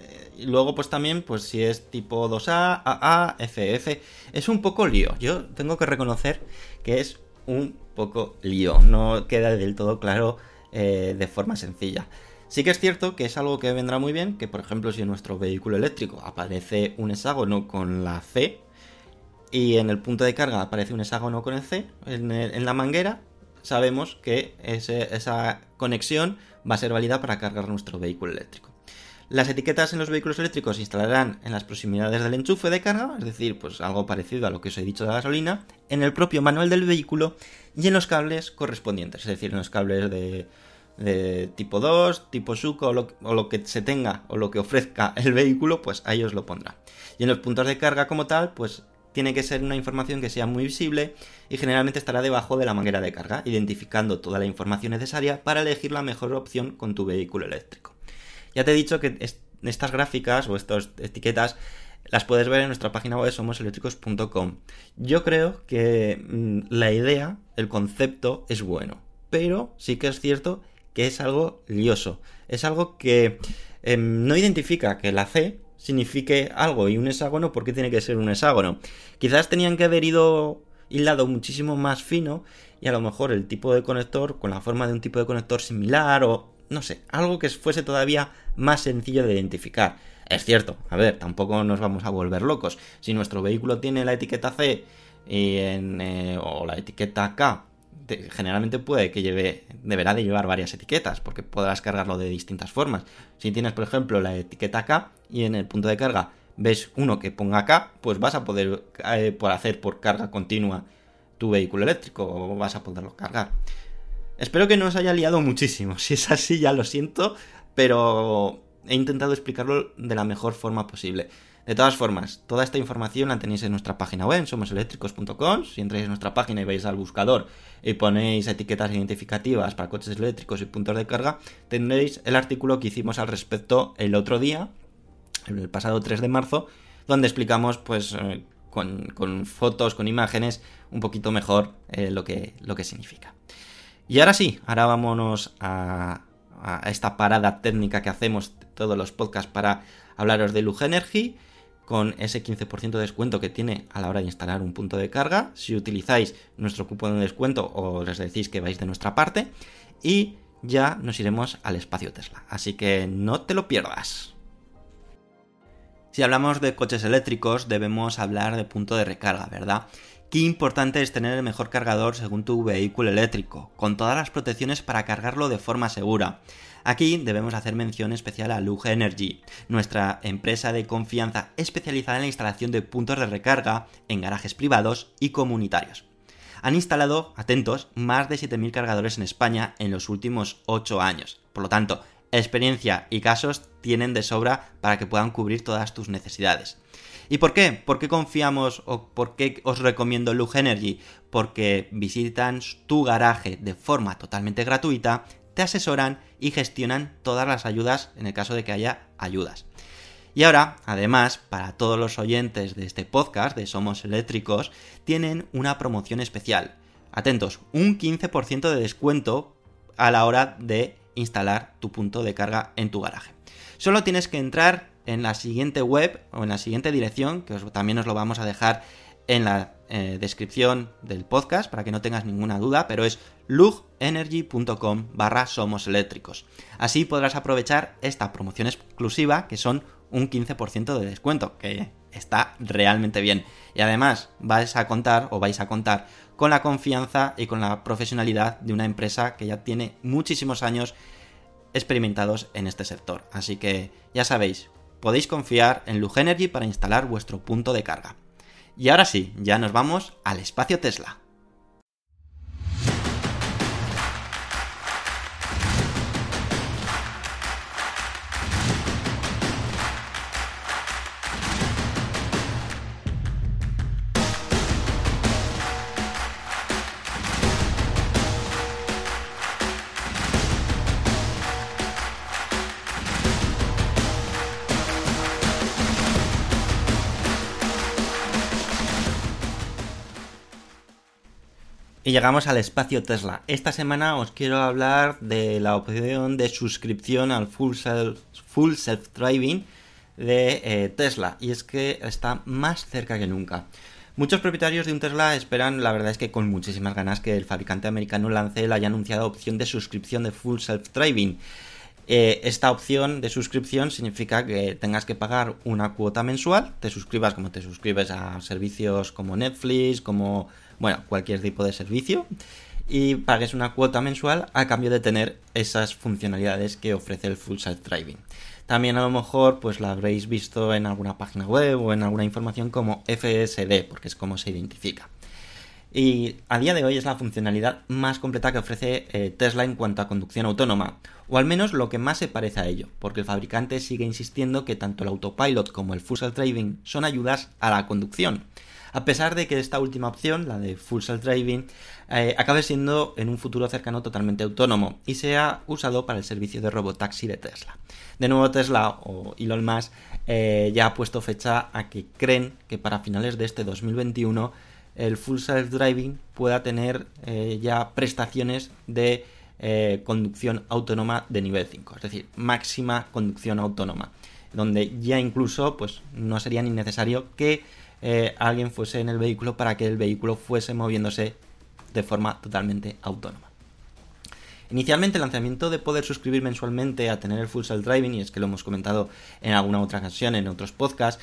Speaker 1: eh, y luego pues también pues si es tipo 2A, AA, FF, es un poco lío. Yo tengo que reconocer que es un poco lío, no queda del todo claro eh, de forma sencilla. Sí que es cierto que es algo que vendrá muy bien, que por ejemplo si en nuestro vehículo eléctrico aparece un hexágono con la C, y en el punto de carga aparece un hexágono con el C en, la manguera, sabemos que esa conexión va a ser válida para cargar nuestro vehículo eléctrico. Las etiquetas en los vehículos eléctricos se instalarán en las proximidades del enchufe de carga, es decir, pues algo parecido a lo que os he dicho de la gasolina, en el propio manual del vehículo y en los cables correspondientes, es decir, en los cables de, de tipo 2, tipo SUCO o lo, o lo que se tenga o lo que ofrezca el vehículo, pues ahí os lo pondrá. Y en los puntos de carga como tal, pues tiene que ser una información que sea muy visible y generalmente estará debajo de la manguera de carga, identificando toda la información necesaria para elegir la mejor opción con tu vehículo eléctrico. Ya te he dicho que est- estas gráficas o estas etiquetas las puedes ver en nuestra página web somoseléctricos.com. Yo creo que mm, la idea, el concepto es bueno, pero sí que es cierto que es algo lioso. Es algo que em, no identifica que la C signifique algo y un hexágono, ¿por qué tiene que ser un hexágono? Quizás tenían que haber ido hilado muchísimo más fino y a lo mejor el tipo de conector con la forma de un tipo de conector similar o no sé, algo que fuese todavía más sencillo de identificar. Es cierto, a ver, tampoco nos vamos a volver locos. Si nuestro vehículo tiene la etiqueta C en, eh, o la etiqueta K, te- generalmente puede que lleve, deberá de llevar varias etiquetas, porque podrás cargarlo de distintas formas. Si tienes, por ejemplo, la etiqueta K y en el punto de carga ves uno que ponga K, pues vas a poder eh, por hacer por carga continua tu vehículo eléctrico o vas a poderlo cargar. Espero que no os haya liado muchísimo. Si es así, ya lo siento, pero he intentado explicarlo de la mejor forma posible. De todas formas, toda esta información la tenéis en nuestra página web, somoseléctricos.com. Si entráis en nuestra página y vais al buscador y ponéis etiquetas identificativas para coches eléctricos y puntos de carga, tendréis el artículo que hicimos al respecto el otro día, el pasado 3 de marzo, donde explicamos, pues, eh, con, fotos, con imágenes, un poquito mejor eh, lo, que, lo que significa. Y ahora sí, ahora vámonos a, a esta parada técnica que hacemos todos los podcasts para hablaros de Lug Energy con ese 15% de descuento que tiene a la hora de instalar un punto de carga si utilizáis nuestro cupón de descuento o les decís que vais de nuestra parte y ya nos iremos al espacio Tesla. Así que no te lo pierdas. Si hablamos de coches eléctricos debemos hablar de punto de recarga, ¿verdad? Qué importante es tener el mejor cargador según tu vehículo eléctrico, con todas las protecciones para cargarlo de forma segura. Aquí debemos hacer mención especial a Lug Energy, nuestra empresa de confianza especializada en la instalación de puntos de recarga en garajes privados y comunitarios. Han instalado, atentos, más de 7.000 cargadores en España en los últimos 8 años. Por lo tanto, experiencia y casos tienen de sobra para que puedan cubrir todas tus necesidades. ¿Y por qué? ¿Por qué confiamos o por qué os recomiendo Lug Energy? Porque visitan tu garaje de forma totalmente gratuita, te asesoran y gestionan todas las ayudas en el caso de que haya ayudas. Y ahora, además, para todos los oyentes de este podcast de Somos Eléctricos, tienen una promoción especial. Atentos, un 15% de descuento a la hora de instalar tu punto de carga en tu garaje. Solo tienes que entrar en la siguiente web o en la siguiente dirección, que también os lo vamos a dejar en la eh, descripción del podcast para que no tengas ninguna duda, pero es lugenergy.com barra somos eléctricos. Así podrás aprovechar esta promoción exclusiva que son un 15% de descuento, que está realmente bien. Y además vais a contar o vais a contar con la confianza y con la profesionalidad de una empresa que ya tiene muchísimos años experimentados en este sector. Así que ya sabéis, podéis confiar en Lug Energy para instalar vuestro punto de carga. Y ahora sí, ya nos vamos al espacio Tesla. Y llegamos al espacio Tesla. Esta semana os quiero hablar de la opción de suscripción al Full Self, full self Driving de eh, Tesla. Y es que está más cerca que nunca. Muchos propietarios de un Tesla esperan, la verdad es que con muchísimas ganas, que el fabricante americano lance la ya anunciada opción de suscripción de Full Self Driving. Eh, esta opción de suscripción significa que tengas que pagar una cuota mensual, te suscribas como te suscribes a servicios como Netflix, como bueno, cualquier tipo de servicio, y pagues una cuota mensual a cambio de tener esas funcionalidades que ofrece el Full Self Driving. También a lo mejor pues la habréis visto en alguna página web o en alguna información como FSD, porque es como se identifica. Y a día de hoy es la funcionalidad más completa que ofrece eh, Tesla en cuanto a conducción autónoma, o al menos lo que más se parece a ello, porque el fabricante sigue insistiendo que tanto el autopilot como el full self driving son ayudas a la conducción, a pesar de que esta última opción, la de full self driving, eh, acabe siendo en un futuro cercano totalmente autónomo y sea usado para el servicio de robotaxi de Tesla. De nuevo Tesla o Elon Musk eh, ya ha puesto fecha a que creen que para finales de este 2021 el full self driving pueda tener eh, ya prestaciones de conducción autónoma de nivel 5, es decir, máxima conducción autónoma, donde ya incluso pues no sería ni necesario que eh, alguien fuese en el vehículo para que el vehículo fuese moviéndose de forma totalmente autónoma. Inicialmente el lanzamiento de poder suscribir mensualmente a tener el Full Self Driving, y es que lo hemos comentado en alguna otra ocasión en otros podcasts,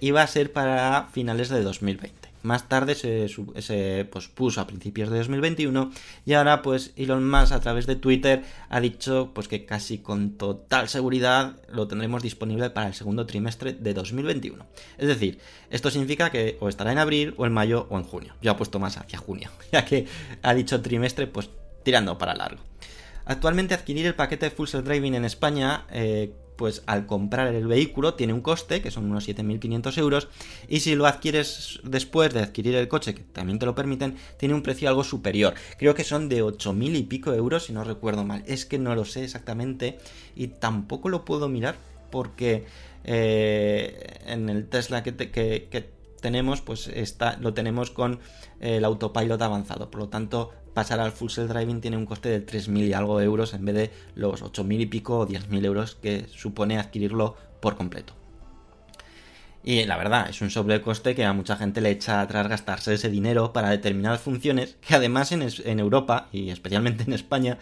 Speaker 1: iba a ser para finales de 2020. Más tarde se, se pospuso a principios de 2021 y ahora pues Elon Musk a través de Twitter ha dicho pues que casi con total seguridad lo tendremos disponible para el segundo trimestre de 2021. Es decir, esto significa que o estará en abril o en mayo o en junio. Yo apuesto más hacia junio, ya que ha dicho trimestre pues tirando para largo. Actualmente adquirir el paquete de Full Self Driving en España eh, pues al comprar el vehículo tiene un coste, que son unos 7.500 euros, y si lo adquieres después de adquirir el coche, que también te lo permiten, tiene un precio algo superior. Creo que son de 8.000 y pico euros, si no recuerdo mal. Es que no lo sé exactamente y tampoco lo puedo mirar porque eh, en el Tesla que, te, que, que tenemos, pues está, lo tenemos con el autopilot avanzado. Por lo tanto, pasar al full self driving tiene un coste de 3.000 y algo euros en vez de los 8.000 y pico o 10.000 euros que supone adquirirlo por completo. Y la verdad, es un sobrecoste que a mucha gente le echa atrás gastarse ese dinero para determinadas funciones que además en, en, Europa y especialmente en España,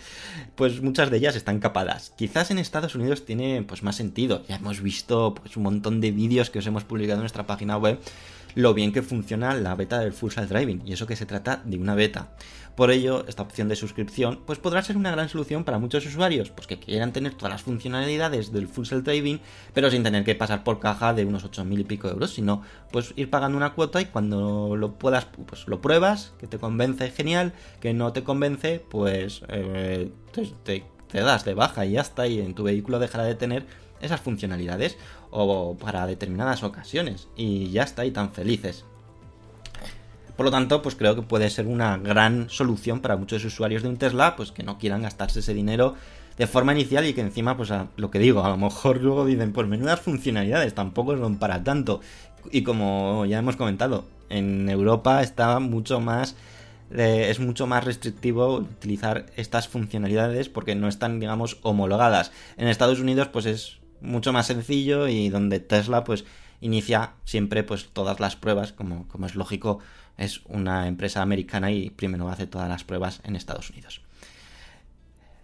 Speaker 1: pues muchas de ellas están capadas. Quizás en Estados Unidos tiene pues más sentido. Ya hemos visto pues un montón de vídeos que os hemos publicado en nuestra página web lo bien que funciona la beta del Full Self Driving y eso que se trata de una beta. Por ello, esta opción de suscripción pues podrá ser una gran solución para muchos usuarios, pues que quieran tener todas las funcionalidades del Full Self Driving, pero sin tener que pasar por caja de unos 8.000 y pico euros, sino pues ir pagando una cuota y cuando lo puedas, pues lo pruebas, que te convence, genial, que no te convence, pues eh, te, te, te das de baja y ya está, y en tu vehículo dejará de tener esas funcionalidades o para determinadas ocasiones y ya está, y tan felices. Por lo tanto, pues creo que puede ser una gran solución para muchos usuarios de un Tesla, pues que no quieran gastarse ese dinero de forma inicial y que encima, pues lo que digo, a lo mejor luego dicen, pues menudas funcionalidades, tampoco son para tanto. Y como ya hemos comentado, en Europa está mucho más eh, es mucho más restrictivo utilizar estas funcionalidades porque no están, digamos, homologadas. En Estados Unidos, pues es mucho más sencillo y donde Tesla, pues, inicia siempre, pues, todas las pruebas, como, como es lógico, es una empresa americana y primero hace todas las pruebas en Estados Unidos.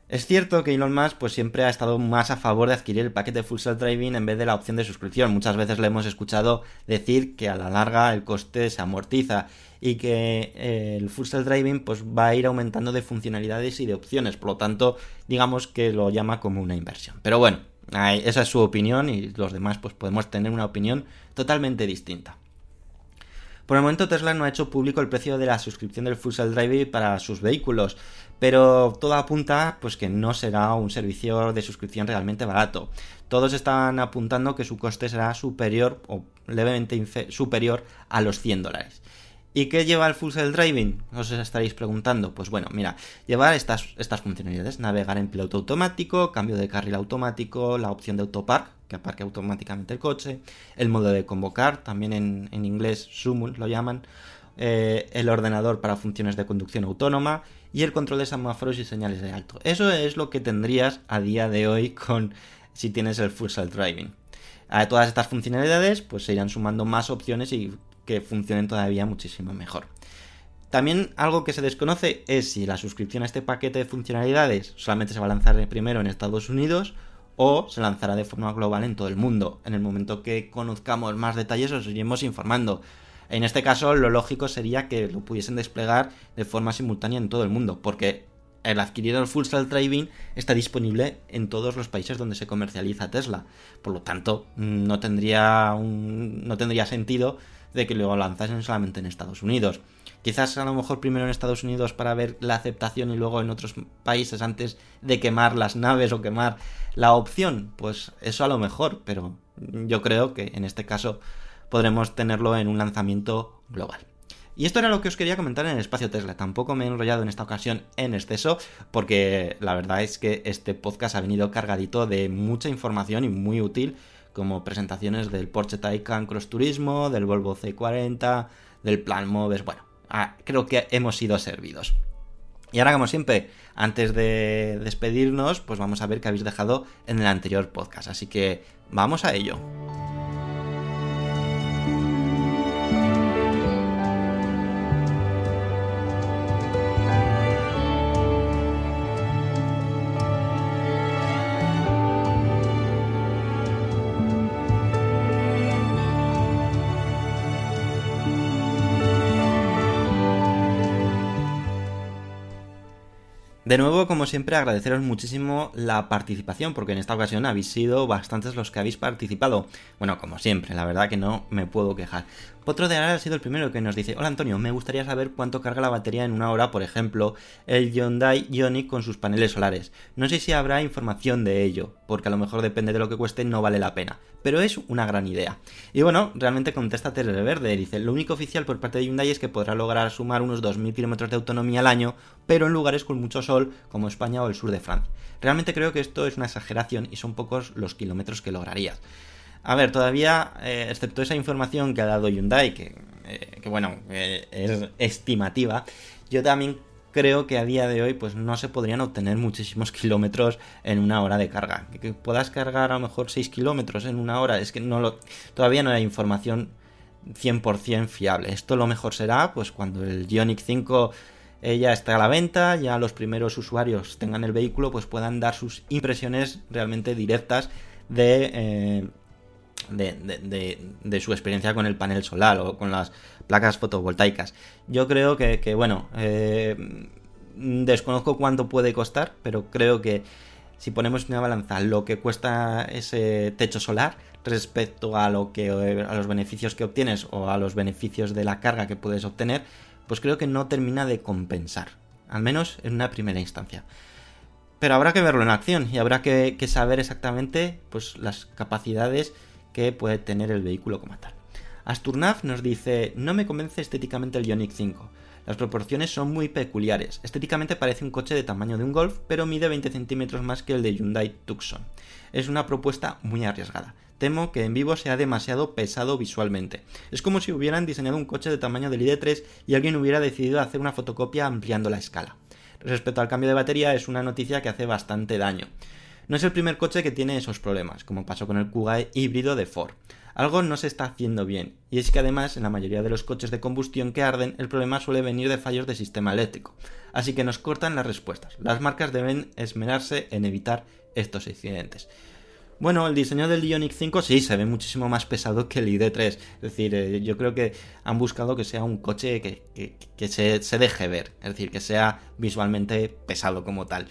Speaker 1: Es cierto que Elon Musk pues siempre ha estado más a favor de adquirir el paquete Full Self Driving en vez de la opción de suscripción. Muchas veces le hemos escuchado decir que a la larga el coste se amortiza y que eh, el Full Self Driving pues va a ir aumentando de funcionalidades y de opciones. Por lo tanto, digamos que lo llama como una inversión. Pero bueno, esa es su opinión y los demás pues podemos tener una opinión totalmente distinta. Por el momento Tesla no ha hecho público el precio de la suscripción del Full Self Driving para sus vehículos, pero todo apunta pues que no será un servicio de suscripción realmente barato. Todos están apuntando que su coste será superior o levemente superior a los 100 dólares. ¿Y qué lleva el Full Self Driving? Os estaréis preguntando. Pues bueno, mira, llevar estas, estas funcionalidades, navegar en piloto automático, cambio de carril automático, la opción de autopark, que aparque automáticamente el coche, el modo de convocar, también en, en inglés Summon lo llaman, eh, el ordenador para funciones de conducción autónoma y el control de semáforos y señales de alto. Eso es lo que tendrías a día de hoy con si tienes el Full Self Driving. A todas estas funcionalidades pues se irán sumando más opciones y que funcionen todavía muchísimo mejor. También algo que se desconoce es si la suscripción a este paquete de funcionalidades solamente se va a lanzar primero en Estados Unidos o se lanzará de forma global en todo el mundo. En el momento que conozcamos más detalles os iremos informando. En este caso lo lógico sería que lo pudiesen desplegar de forma simultánea en todo el mundo, porque el adquirir el Full Self Driving está disponible en todos los países donde se comercializa Tesla. Por lo tanto, no tendría, un, no tendría sentido de que lo lanzasen solamente en Estados Unidos. Quizás a lo mejor primero en Estados Unidos para ver la aceptación y luego en otros países antes de quemar las naves o quemar la opción. Pues eso a lo mejor, pero yo creo que en este caso podremos tenerlo en un lanzamiento global. Y esto era lo que os quería comentar en el espacio Tesla. Tampoco me he enrollado en esta ocasión en exceso, porque la verdad es que este podcast ha venido cargadito de mucha información y muy útil, como presentaciones del Porsche Taycan Cross Turismo, del Volvo C40, del Plan Moves. Bueno, ah, creo que hemos sido servidos. Y ahora, como siempre, antes de despedirnos, pues vamos a ver qué habéis dejado en el anterior podcast. Así que vamos a ello. De nuevo, como siempre, agradeceros muchísimo la participación, porque en esta ocasión habéis sido bastantes los que habéis participado. Bueno, como siempre, la verdad que no me puedo quejar. Potro de Ara ha sido el primero que nos dice, hola Antonio, me gustaría saber cuánto carga la batería en una hora, por ejemplo, el Hyundai Ioniq con sus paneles solares. No sé si habrá información de ello, porque a lo mejor depende de lo que cueste, no vale la pena. Pero es una gran idea. Y bueno, realmente contesta Terre Verde, dice, lo único oficial por parte de Hyundai es que podrá lograr sumar unos 2.000 kilómetros de autonomía al año, pero en lugares con mucho sol, como España o el sur de Francia. Realmente creo que esto es una exageración y son pocos los kilómetros que lograrías. A ver, todavía, eh, excepto esa información que ha dado Hyundai, que, eh, que bueno, eh, es estimativa, yo también creo que a día de hoy pues no se podrían obtener muchísimos kilómetros en una hora de carga. Que, puedas cargar a lo mejor 6 kilómetros en una hora, es que no lo, todavía no hay información 100% fiable. Esto lo mejor será pues cuando el Ioniq 5 ya está a la venta, ya los primeros usuarios tengan el vehículo, pues puedan dar sus impresiones realmente directas de, de, su experiencia con el panel solar o con las placas fotovoltaicas. Yo creo que, que bueno, eh, desconozco cuánto puede costar, pero creo que si ponemos una balanza lo que cuesta ese techo solar respecto a lo que a los beneficios que obtienes o a los beneficios de la carga que puedes obtener, pues creo que no termina de compensar, al menos en una primera instancia. Pero habrá que verlo en acción y habrá que, que saber exactamente pues, las capacidades que puede tener el vehículo como tal. Asturnav nos dice, no me convence estéticamente el Ioniq 5. Las proporciones son muy peculiares. Estéticamente parece un coche de tamaño de un Golf, pero mide 20 centímetros más que el de Hyundai Tucson. Es una propuesta muy arriesgada. Temo que en vivo sea demasiado pesado visualmente. Es como si hubieran diseñado un coche de tamaño del ID3 y alguien hubiera decidido hacer una fotocopia ampliando la escala. Respecto al cambio de batería es una noticia que hace bastante daño. No es el primer coche que tiene esos problemas, como pasó con el Kuga híbrido de Ford. Algo no se está haciendo bien, y es que además en la mayoría de los coches de combustión que arden el problema suele venir de fallos de sistema eléctrico, así que nos cortan las respuestas. Las marcas deben esmerarse en evitar estos incidentes. Bueno, el diseño del Ioniq 5 sí se ve muchísimo más pesado que el ID3. Es decir, eh, yo creo que han buscado que sea un coche que, que- se, se deje ver. Es decir, que sea visualmente pesado como tal.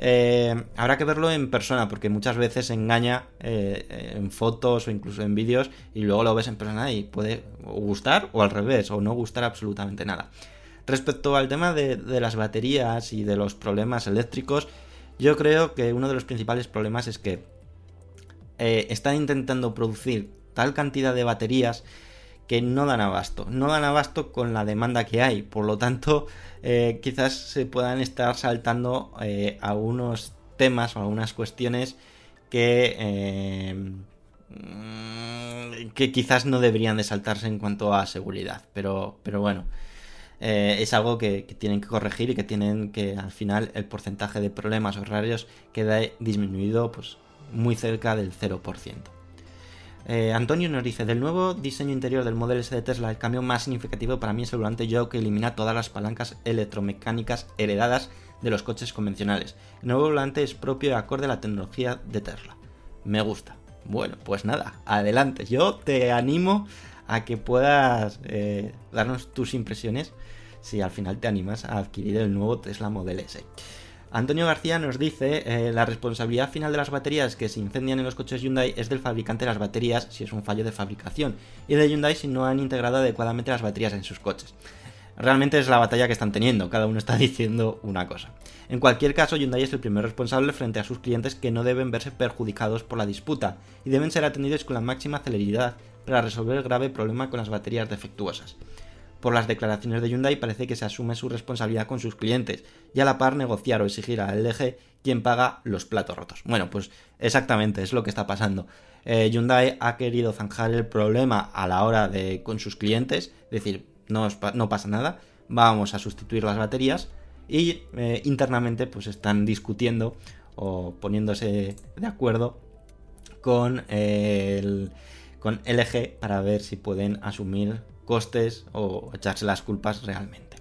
Speaker 1: Eh, habrá que verlo en persona porque muchas veces engaña eh, en fotos o incluso en vídeos y luego lo ves en persona y puede gustar o al revés o no gustar absolutamente nada. Respecto al tema de, de las baterías y de los problemas eléctricos, yo creo que uno de los principales problemas es que eh, están intentando producir tal cantidad de baterías que no dan abasto. No dan abasto con la demanda que hay. Por lo tanto, eh, quizás se puedan estar saltando eh, algunos temas o algunas cuestiones que, quizás no deberían de saltarse en cuanto a seguridad. Pero, pero bueno. es algo que, que tienen que corregir y que tienen que al final el porcentaje de problemas horarios queda disminuido pues muy cerca del 0%. Eh, Antonio nos dice, del nuevo diseño interior del Model S de Tesla, el cambio más significativo para mí es el volante Yo que elimina todas las palancas electromecánicas heredadas de los coches convencionales. El nuevo volante es propio y acorde a la tecnología de Tesla. Me gusta. Bueno, pues nada, adelante. Yo te animo a que puedas eh, darnos tus impresiones si al final te animas a adquirir el nuevo Tesla Model S. Antonio García nos dice, eh, la responsabilidad final de las baterías que se incendian en los coches Hyundai es del fabricante de las baterías si es un fallo de fabricación y de Hyundai si no han integrado adecuadamente las baterías en sus coches. Realmente es la batalla que están teniendo, cada uno está diciendo una cosa. En cualquier caso, Hyundai es el primer responsable frente a sus clientes que no deben verse perjudicados por la disputa y deben ser atendidos con la máxima celeridad para resolver el grave problema con las baterías defectuosas. Por las declaraciones de Hyundai parece que se asume su responsabilidad con sus clientes y a la par negociar o exigir a LG quien paga los platos rotos. Bueno, pues exactamente es lo que está pasando. Eh, Hyundai ha querido zanjar el problema a la hora de con sus clientes, decir, no, no pasa nada, vamos a sustituir las baterías y eh, internamente pues están discutiendo o poniéndose de acuerdo con eh, el con LG para ver si pueden asumir costes o echarse las culpas realmente.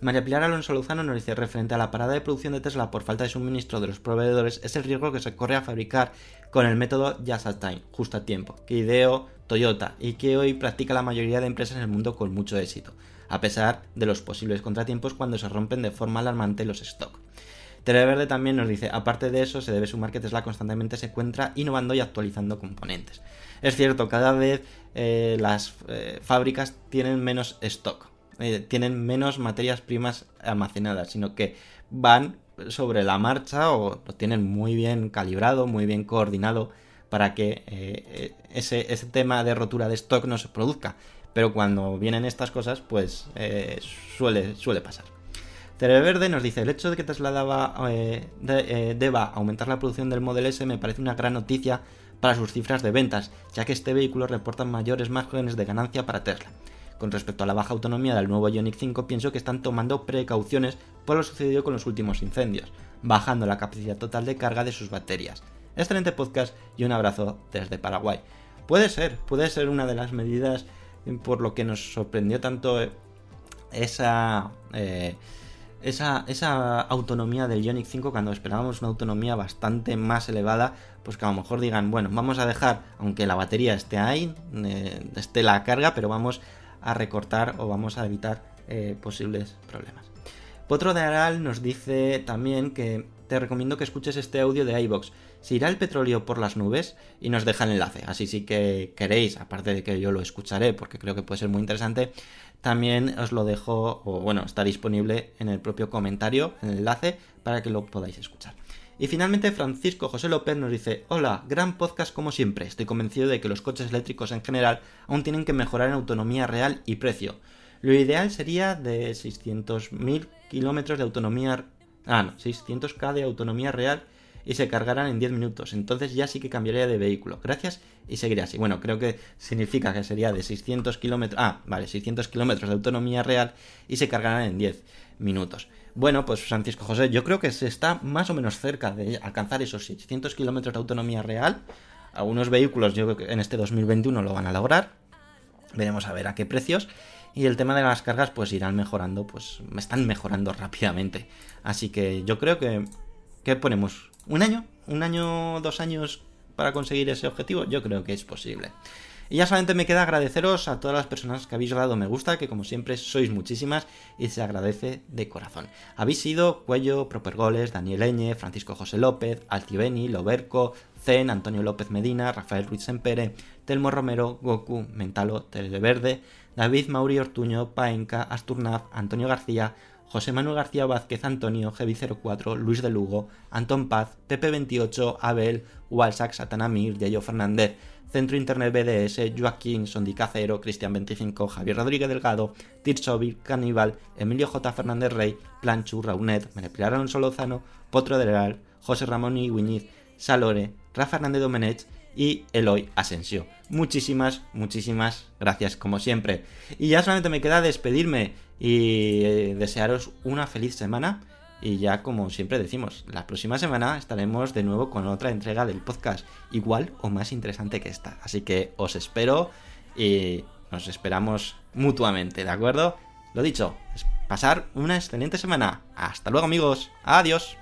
Speaker 1: María Pilar Alonso Luzano nos dice referente a la parada de producción de Tesla por falta de suministro de los proveedores es el riesgo que se corre a fabricar con el método Just Time, justo a tiempo, que ideó Toyota y que hoy practica la mayoría de empresas en el mundo con mucho éxito, a pesar de los posibles contratiempos cuando se rompen de forma alarmante los stock. Televerde también nos dice, aparte de eso, se debe sumar que Tesla constantemente se encuentra innovando y actualizando componentes. Es cierto, cada vez eh, las eh, fábricas tienen menos stock, eh, tienen menos materias primas almacenadas, sino que van sobre la marcha o lo tienen muy bien calibrado, muy bien coordinado para que ese, ese tema de rotura de stock no se produzca. Pero cuando vienen estas cosas, pues suele, suele pasar. Verde nos dice, el hecho de que Tesla daba, de- eh, deba aumentar la producción del Model S me parece una gran noticia para sus cifras de ventas, ya que este vehículo reporta mayores márgenes de ganancia para Tesla. Con respecto a la baja autonomía del nuevo Ioniq 5, pienso que están tomando precauciones por lo sucedido con los últimos incendios, bajando la capacidad total de carga de sus baterías. Excelente podcast y un abrazo desde Paraguay. Puede ser, puede ser una de las medidas por lo que nos sorprendió tanto eh, esa, eh, esa, esa autonomía del Ioniq 5 cuando esperábamos una autonomía bastante más elevada, pues que a lo mejor digan, bueno, vamos a dejar, aunque la batería esté ahí, eh, esté la carga, pero vamos a recortar o vamos a evitar eh, posibles problemas. Potro de Aral nos dice también que te recomiendo que escuches este audio de iBox. Se irá el petróleo por las nubes y nos deja el enlace. Así si que queréis, aparte de que yo lo escucharé porque creo que puede ser muy interesante, también os lo dejo, o bueno, está disponible en el propio comentario, el enlace, para que lo podáis escuchar. Y finalmente Francisco José López nos dice, hola, gran podcast como siempre, estoy convencido de que los coches eléctricos en general aún tienen que mejorar en autonomía real y precio. Lo ideal sería de 600.000 kilómetros de autonomía, ah no, 600k de autonomía real y se cargarán en 10 minutos. Entonces ya sí que cambiaría de vehículo. Gracias y seguiré así. Bueno, creo que significa que sería de 600 kilómetros. Ah, vale, 600 kilómetros de autonomía real y se cargarán en 10 minutos. Bueno, pues Francisco José, yo creo que se está más o menos cerca de alcanzar esos 600 kilómetros de autonomía real. Algunos vehículos, yo creo que en este 2021 lo van a lograr. Veremos a ver a qué precios. Y el tema de las cargas, pues irán mejorando, pues están mejorando rápidamente. Así que yo creo que. ¿Qué ponemos? ¿Un año? ¿Un año, dos años para conseguir ese objetivo? Yo creo que es posible. Y ya solamente me queda agradeceros a todas las personas que habéis dado me gusta, que como siempre sois muchísimas y se agradece de corazón. Habéis sido Cuello, Propergoles, Daniel Eñe, Francisco José López, Altibeni, Loberco, Zen, Antonio López Medina, Rafael Ruiz Sempere, Telmo Romero, Goku, Mentalo, Televerde, David Mauri Ortuño, Paenca, Asturnaz, Antonio García, José Manuel García Vázquez, Antonio, Gevi04, Luis de Lugo, Antón Paz, Pepe28, Abel, Walsac, Satanamir, Yayo Fernández, Centro Internet BDS, Joaquín, Sondicacero, Cristian25, Javier Rodríguez Delgado, Tirsovic, Caníbal, Emilio J. Fernández Rey, Planchu, Raunet, Meneplar Solózano, Potro del Real, José Ramón Iguiñiz, Salore, Rafa Hernández Domenech y Eloy Asensio. Muchísimas, muchísimas gracias como siempre. Y ya solamente me queda despedirme y eh, desearos una feliz semana. Y ya como siempre decimos, la próxima semana estaremos de nuevo con otra entrega del podcast, igual o más interesante que esta. Así que os espero y nos esperamos mutuamente, ¿de acuerdo? Lo dicho, pasar una excelente semana. Hasta luego amigos. Adiós.